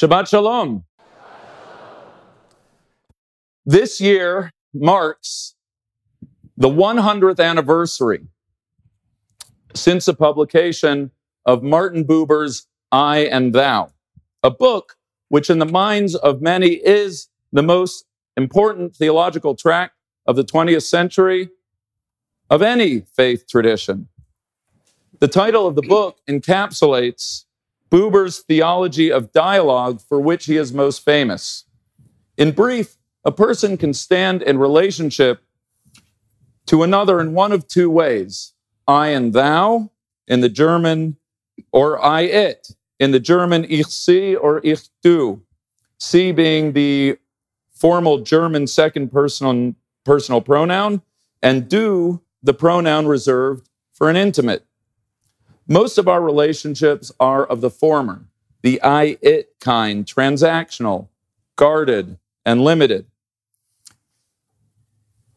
Shabbat Shalom. This year marks the 100th anniversary since the publication of Martin Buber's I and Thou, a book which, in the minds of many, is the most important theological tract of the 20th century of any faith tradition. The title of the book encapsulates Buber's theology of dialogue for which he is most famous. In brief, a person can stand in relationship to another in one of two ways I and thou in the German, or I it in the German ich sie or ich du, sie being the formal German second personal, personal pronoun, and du the pronoun reserved for an intimate. Most of our relationships are of the former, the I it kind, transactional, guarded, and limited.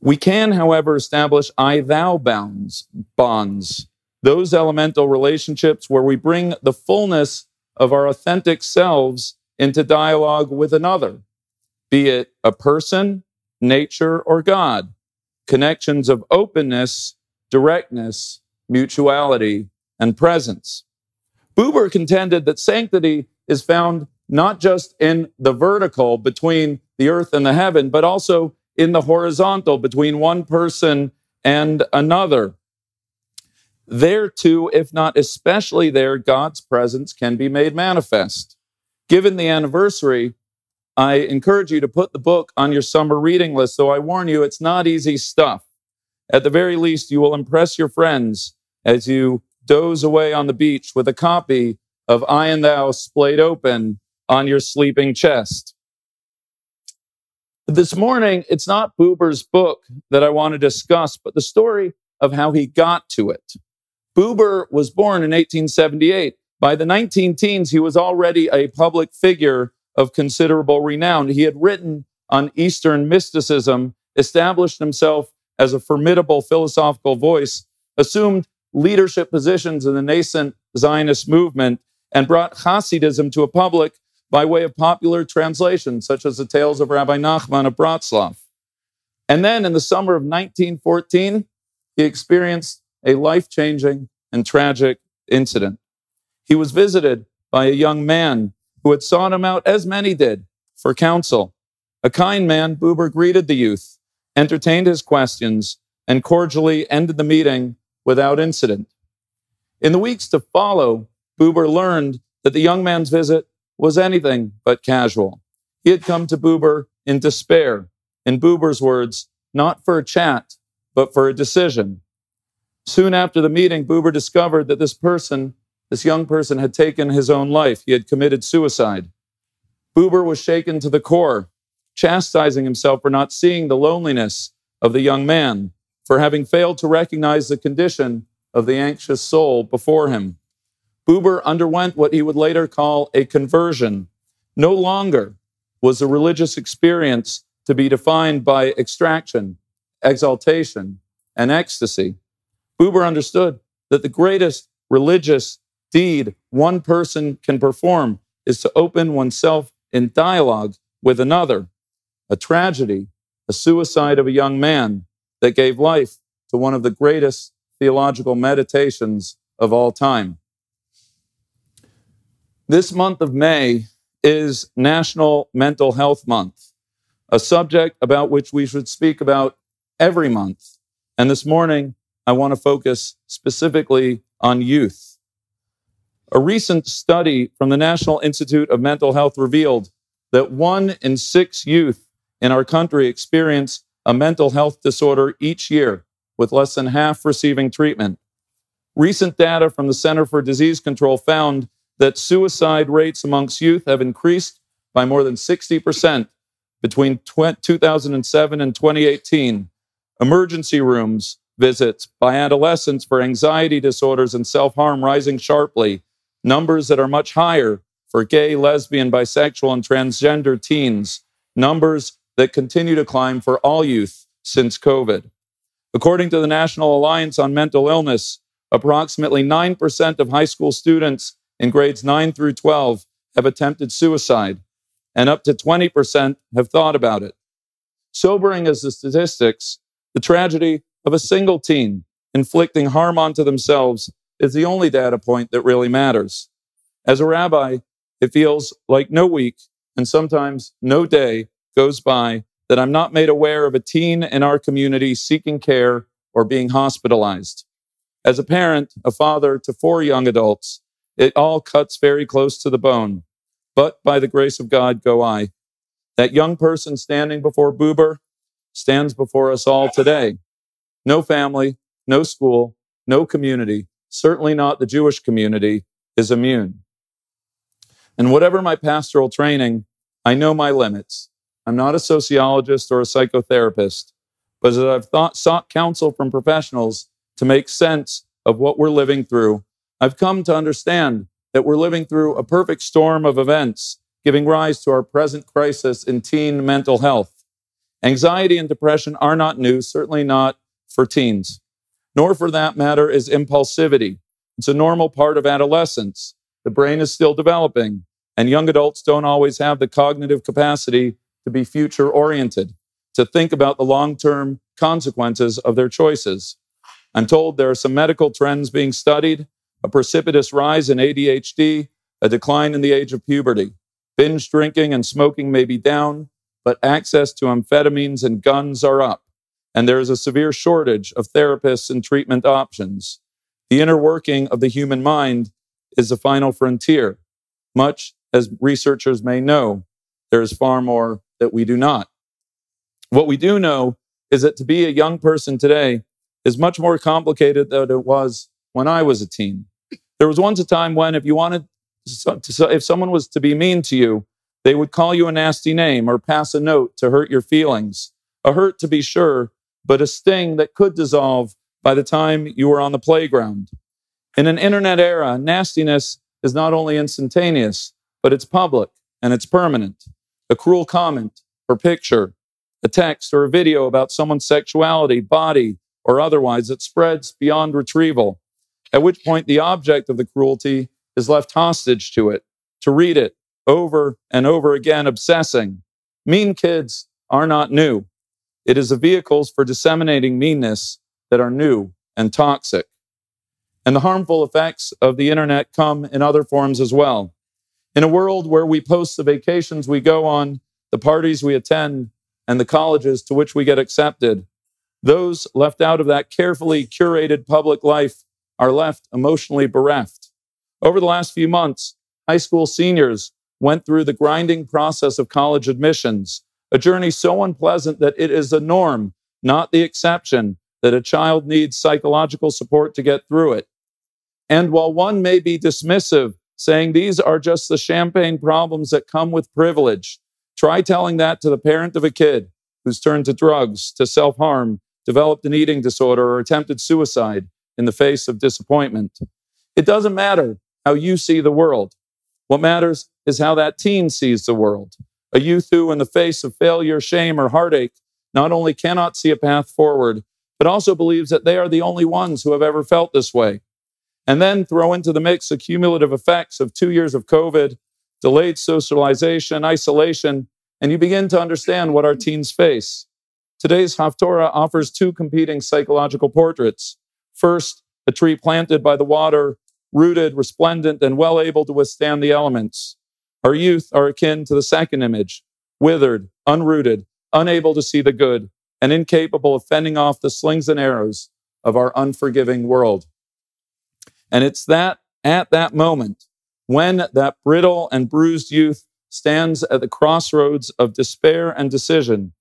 We can, however, establish I thou bounds, bonds, those elemental relationships where we bring the fullness of our authentic selves into dialogue with another, be it a person, nature, or God connections of openness, directness, mutuality, and presence. Buber contended that sanctity is found not just in the vertical between the earth and the heaven, but also in the horizontal between one person and another. There too, if not especially there, God's presence can be made manifest. Given the anniversary, I encourage you to put the book on your summer reading list, though I warn you, it's not easy stuff. At the very least, you will impress your friends as you doze away on the beach with a copy of I and Thou splayed open on your sleeping chest. This morning, it's not Buber's book that I want to discuss, but the story of how he got to it. Buber was born in 1878. By the 19 teens, he was already a public figure of considerable renown. He had written on Eastern mysticism, established himself as a formidable philosophical voice, assumed leadership positions in the nascent Zionist movement, and brought Hasidism to a public by way of popular translations, such as the Tales of Rabbi Nachman of Bratslav. And then in the summer of 1914, he experienced a life changing and tragic incident. He was visited by a young man who had sought him out, as many did, for counsel. A kind man, Buber greeted the youth, entertained his questions, and cordially ended the meeting without incident. In the weeks to follow, Buber learned that the young man's visit was anything but casual. He had come to Buber in despair, in Buber's words, not for a chat, but for a decision. Soon after the meeting, Buber discovered that this person this young person had taken his own life. He had committed suicide. Buber was shaken to the core, chastising himself for not seeing the loneliness of the young man, for having failed to recognize the condition of the anxious soul before him. Buber underwent what he would later call a conversion. No longer was a religious experience to be defined by extraction, exaltation, and ecstasy. Buber understood that the greatest religious deed one person can perform is to open oneself in dialogue with another. A tragedy, a suicide of a young man that gave life to one of the greatest theological meditations of all time. This month of May is National Mental Health Month, a subject about which we should speak about every month. And this morning, I want to focus specifically on youth. A recent study from the National Institute of Mental Health revealed that one in six youth in our country experience a mental health disorder each year, with less than half receiving treatment. Recent data from the Center for Disease Control found that suicide rates amongst youth have increased by more than 60% between 2007 and 2018. Emergency rooms visits by adolescents for anxiety disorders and self harm rising sharply, numbers that are much higher for gay, lesbian, bisexual, and transgender teens, numbers that continue to climb for all youth since COVID. According to the National Alliance on Mental Illness, approximately 9% of high school students in grades 9 through 12 have attempted suicide, and up to 20% have thought about it. Sobering as the statistics, the tragedy of a single teen inflicting harm onto themselves is the only data point that really matters. As a rabbi, it feels like no week and sometimes no day goes by that I'm not made aware of a teen in our community seeking care or being hospitalized. As a parent, a father to four young adults, it all cuts very close to the bone. But by the grace of God go I. That young person standing before Buber stands before us all today. No family, no school, no community, certainly not the Jewish community, is immune. And whatever my pastoral training, I know my limits. I'm not a sociologist or a psychotherapist, but as I've thought, sought counsel from professionals to make sense of what we're living through, I've come to understand that we're living through a perfect storm of events giving rise to our present crisis in teen mental health. Anxiety and depression are not new, certainly not for teens, nor for that matter is impulsivity. It's a normal part of adolescence. The brain is still developing, and young adults don't always have the cognitive capacity to be future oriented, to think about the long term consequences of their choices. I'm told there are some medical trends being studied a precipitous rise in ADHD, a decline in the age of puberty. Binge drinking and smoking may be down, but access to amphetamines and guns are up. And there is a severe shortage of therapists and treatment options. The inner working of the human mind is the final frontier. Much as researchers may know, there is far more that we do not. What we do know is that to be a young person today is much more complicated than it was when I was a teen. There was once a time when if you wanted to, if someone was to be mean to you, they would call you a nasty name or pass a note to hurt your feelings. A hurt to be sure, but a sting that could dissolve by the time you were on the playground. In an internet era, nastiness is not only instantaneous, but it's public and it's permanent a cruel comment or picture, a text or a video about someone's sexuality, body, or otherwise that spreads beyond retrieval, at which point the object of the cruelty is left hostage to it, to read it over and over again, obsessing. Mean kids are not new. It is the vehicles for disseminating meanness that are new and toxic. And the harmful effects of the internet come in other forms as well. In a world where we post the vacations we go on, the parties we attend, and the colleges to which we get accepted, those left out of that carefully curated public life are left emotionally bereft. Over the last few months, high school seniors went through the grinding process of college admissions, a journey so unpleasant that it is a norm, not the exception, that a child needs psychological support to get through it. And while one may be dismissive saying these are just the champagne problems that come with privilege. Try telling that to the parent of a kid who's turned to drugs, to self harm, developed an eating disorder, or attempted suicide in the face of disappointment. It doesn't matter how you see the world. What matters is how that teen sees the world. A youth who, in the face of failure, shame, or heartache, not only cannot see a path forward, but also believes that they are the only ones who have ever felt this way. And then throw into the mix the cumulative effects of two years of COVID, delayed socialization, isolation, and you begin to understand what our teens face. Today's Haftorah offers two competing psychological portraits. First, a tree planted by the water, rooted, resplendent, and well able to withstand the elements. Our youth are akin to the second image, withered, unrooted, unable to see the good, and incapable of fending off the slings and arrows of our unforgiving world. And it's that at that moment when that brittle and bruised youth stands at the crossroads of despair and decision,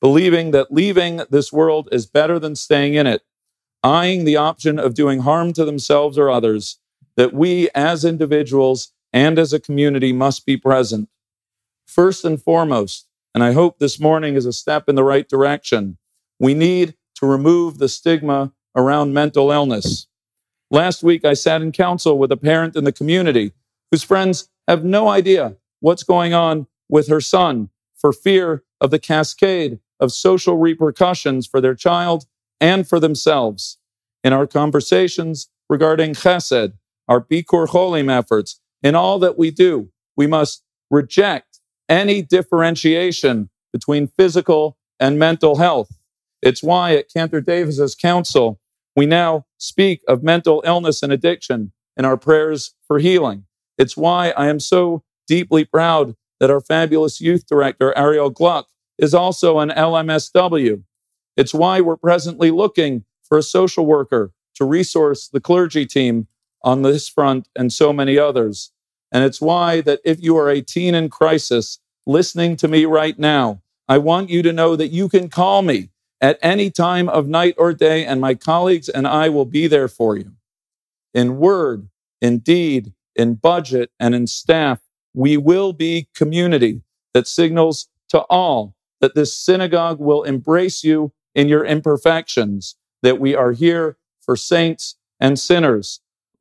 believing that leaving this world is better than staying in it, eyeing the option of doing harm to themselves or others, that we as individuals and as a community must be present. First and foremost, and I hope this morning is a step in the right direction, we need to remove the stigma around mental illness. Last week, I sat in council with a parent in the community whose friends have no idea what's going on with her son for fear of the cascade of social repercussions for their child and for themselves. In our conversations regarding chesed, our Bikur Cholim efforts, in all that we do, we must reject any differentiation between physical and mental health. It's why at Cantor Davis's counsel, we now speak of mental illness and addiction in our prayers for healing. It's why I am so deeply proud that our fabulous youth director, Ariel Glueck, is also an LMSW. It's why we're presently looking for a social worker to resource the clergy team on this front and so many others. And it's why that if you are a teen in crisis listening to me right now, I want you to know that you can call me at any time of night or day, and my colleagues and I will be there for you. In word, in deed, in budget, and in staff, we will be community that signals to all that this synagogue will embrace you in your imperfections, that we are here for saints and sinners,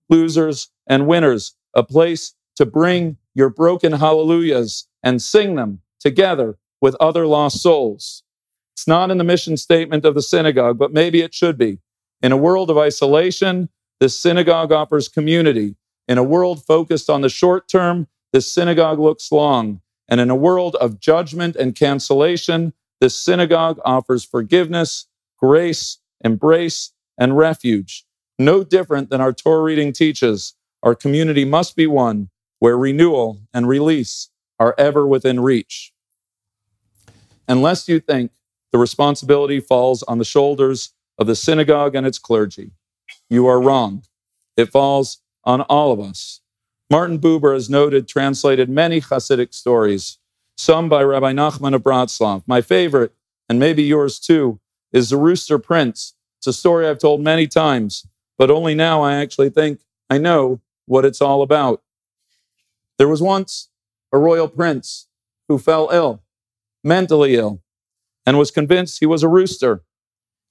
losers and winners, a place to bring your broken hallelujahs and sing them together with other lost souls. It's not in the mission statement of the synagogue, but maybe it should be. In a world of isolation, this synagogue offers community. In a world focused on the short term, this synagogue looks long. And in a world of judgment and cancellation, this synagogue offers forgiveness, grace, embrace, and refuge. No different than our Torah reading teaches, our community must be one where renewal and release are ever within reach. Unless you think the responsibility falls on the shoulders of the synagogue and its clergy, you are wrong. It falls on all of us. Martin Buber has noted, translated many Hasidic stories, some by Rabbi Nachman of Bratslav. My favorite, and maybe yours too, is The Rooster Prince. It's a story I've told many times, but only now I actually think I know what it's all about. There was once a royal prince who fell ill, mentally ill, and was convinced he was a rooster.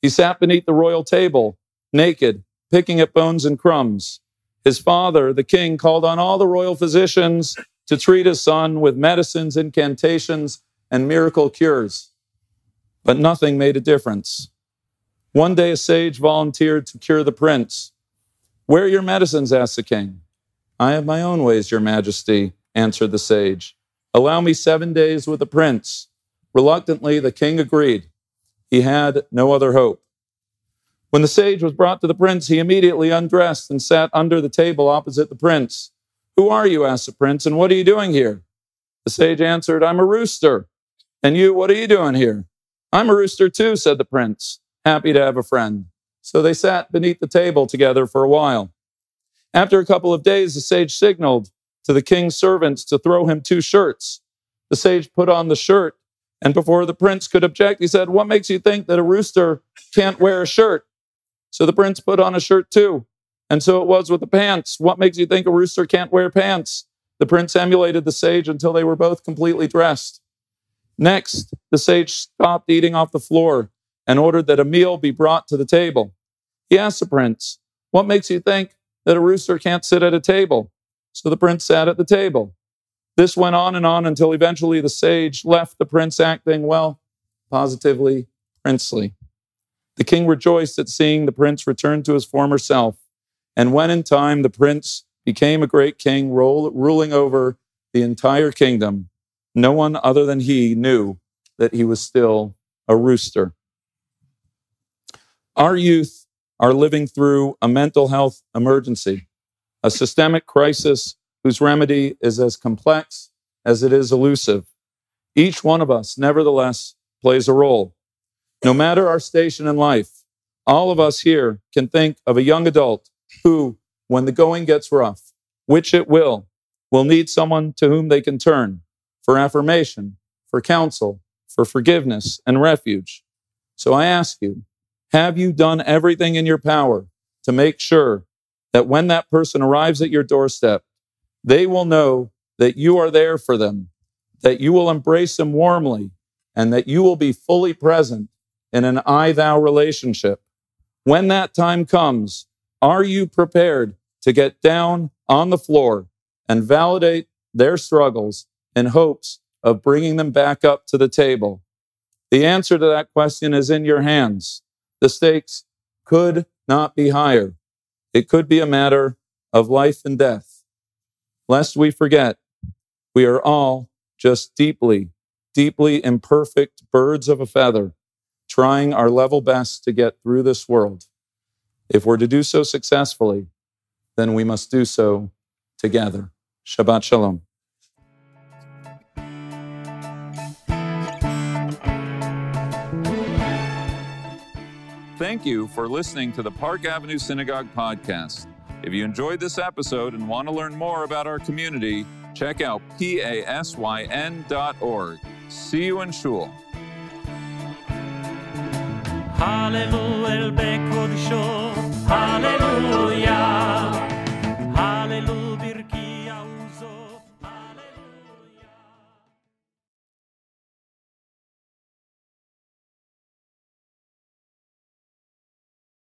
He sat beneath the royal table, naked, picking at bones and crumbs. His father, the king, called on all the royal physicians to treat his son with medicines, incantations, and miracle cures. But nothing made a difference. One day, a sage volunteered to cure the prince. Where are your medicines? asked the king. I have my own ways, your majesty, answered the sage. Allow me seven days with the prince. Reluctantly, the king agreed. He had no other hope. When the sage was brought to the prince, he immediately undressed and sat under the table opposite the prince. Who are you? asked the prince, and what are you doing here? The sage answered, I'm a rooster. And you, what are you doing here? I'm a rooster too, said the prince, happy to have a friend. So they sat beneath the table together for a while. After a couple of days, the sage signaled to the king's servants to throw him two shirts. The sage put on the shirt, and before the prince could object, he said, What makes you think that a rooster can't wear a shirt? So the prince put on a shirt too. And so it was with the pants. What makes you think a rooster can't wear pants? The prince emulated the sage until they were both completely dressed. Next, the sage stopped eating off the floor and ordered that a meal be brought to the table. He asked the prince, What makes you think that a rooster can't sit at a table? So the prince sat at the table. This went on and on until eventually the sage left the prince acting, well, positively princely. The king rejoiced at seeing the prince return to his former self. And when in time the prince became a great king, ruling over the entire kingdom, no one other than he knew that he was still a rooster. Our youth are living through a mental health emergency, a systemic crisis whose remedy is as complex as it is elusive. Each one of us, nevertheless, plays a role. No matter our station in life, all of us here can think of a young adult who, when the going gets rough, which it will, will need someone to whom they can turn for affirmation, for counsel, for forgiveness and refuge. So I ask you, Have you done everything in your power to make sure that when that person arrives at your doorstep, they will know that you are there for them, that you will embrace them warmly, and that you will be fully present in an I thou relationship. When that time comes, are you prepared to get down on the floor and validate their struggles in hopes of bringing them back up to the table? The answer to that question is in your hands. The stakes could not be higher. It could be a matter of life and death. Lest we forget, we are all just deeply, deeply imperfect birds of a feather, trying our level best to get through this world. If we're to do so successfully, then we must do so together. Shabbat Shalom. Thank you for listening to the Park Avenue Synagogue podcast. If you enjoyed this episode and want to learn more about our community, check out pasyn.org. See you in Shul. Hallelujah.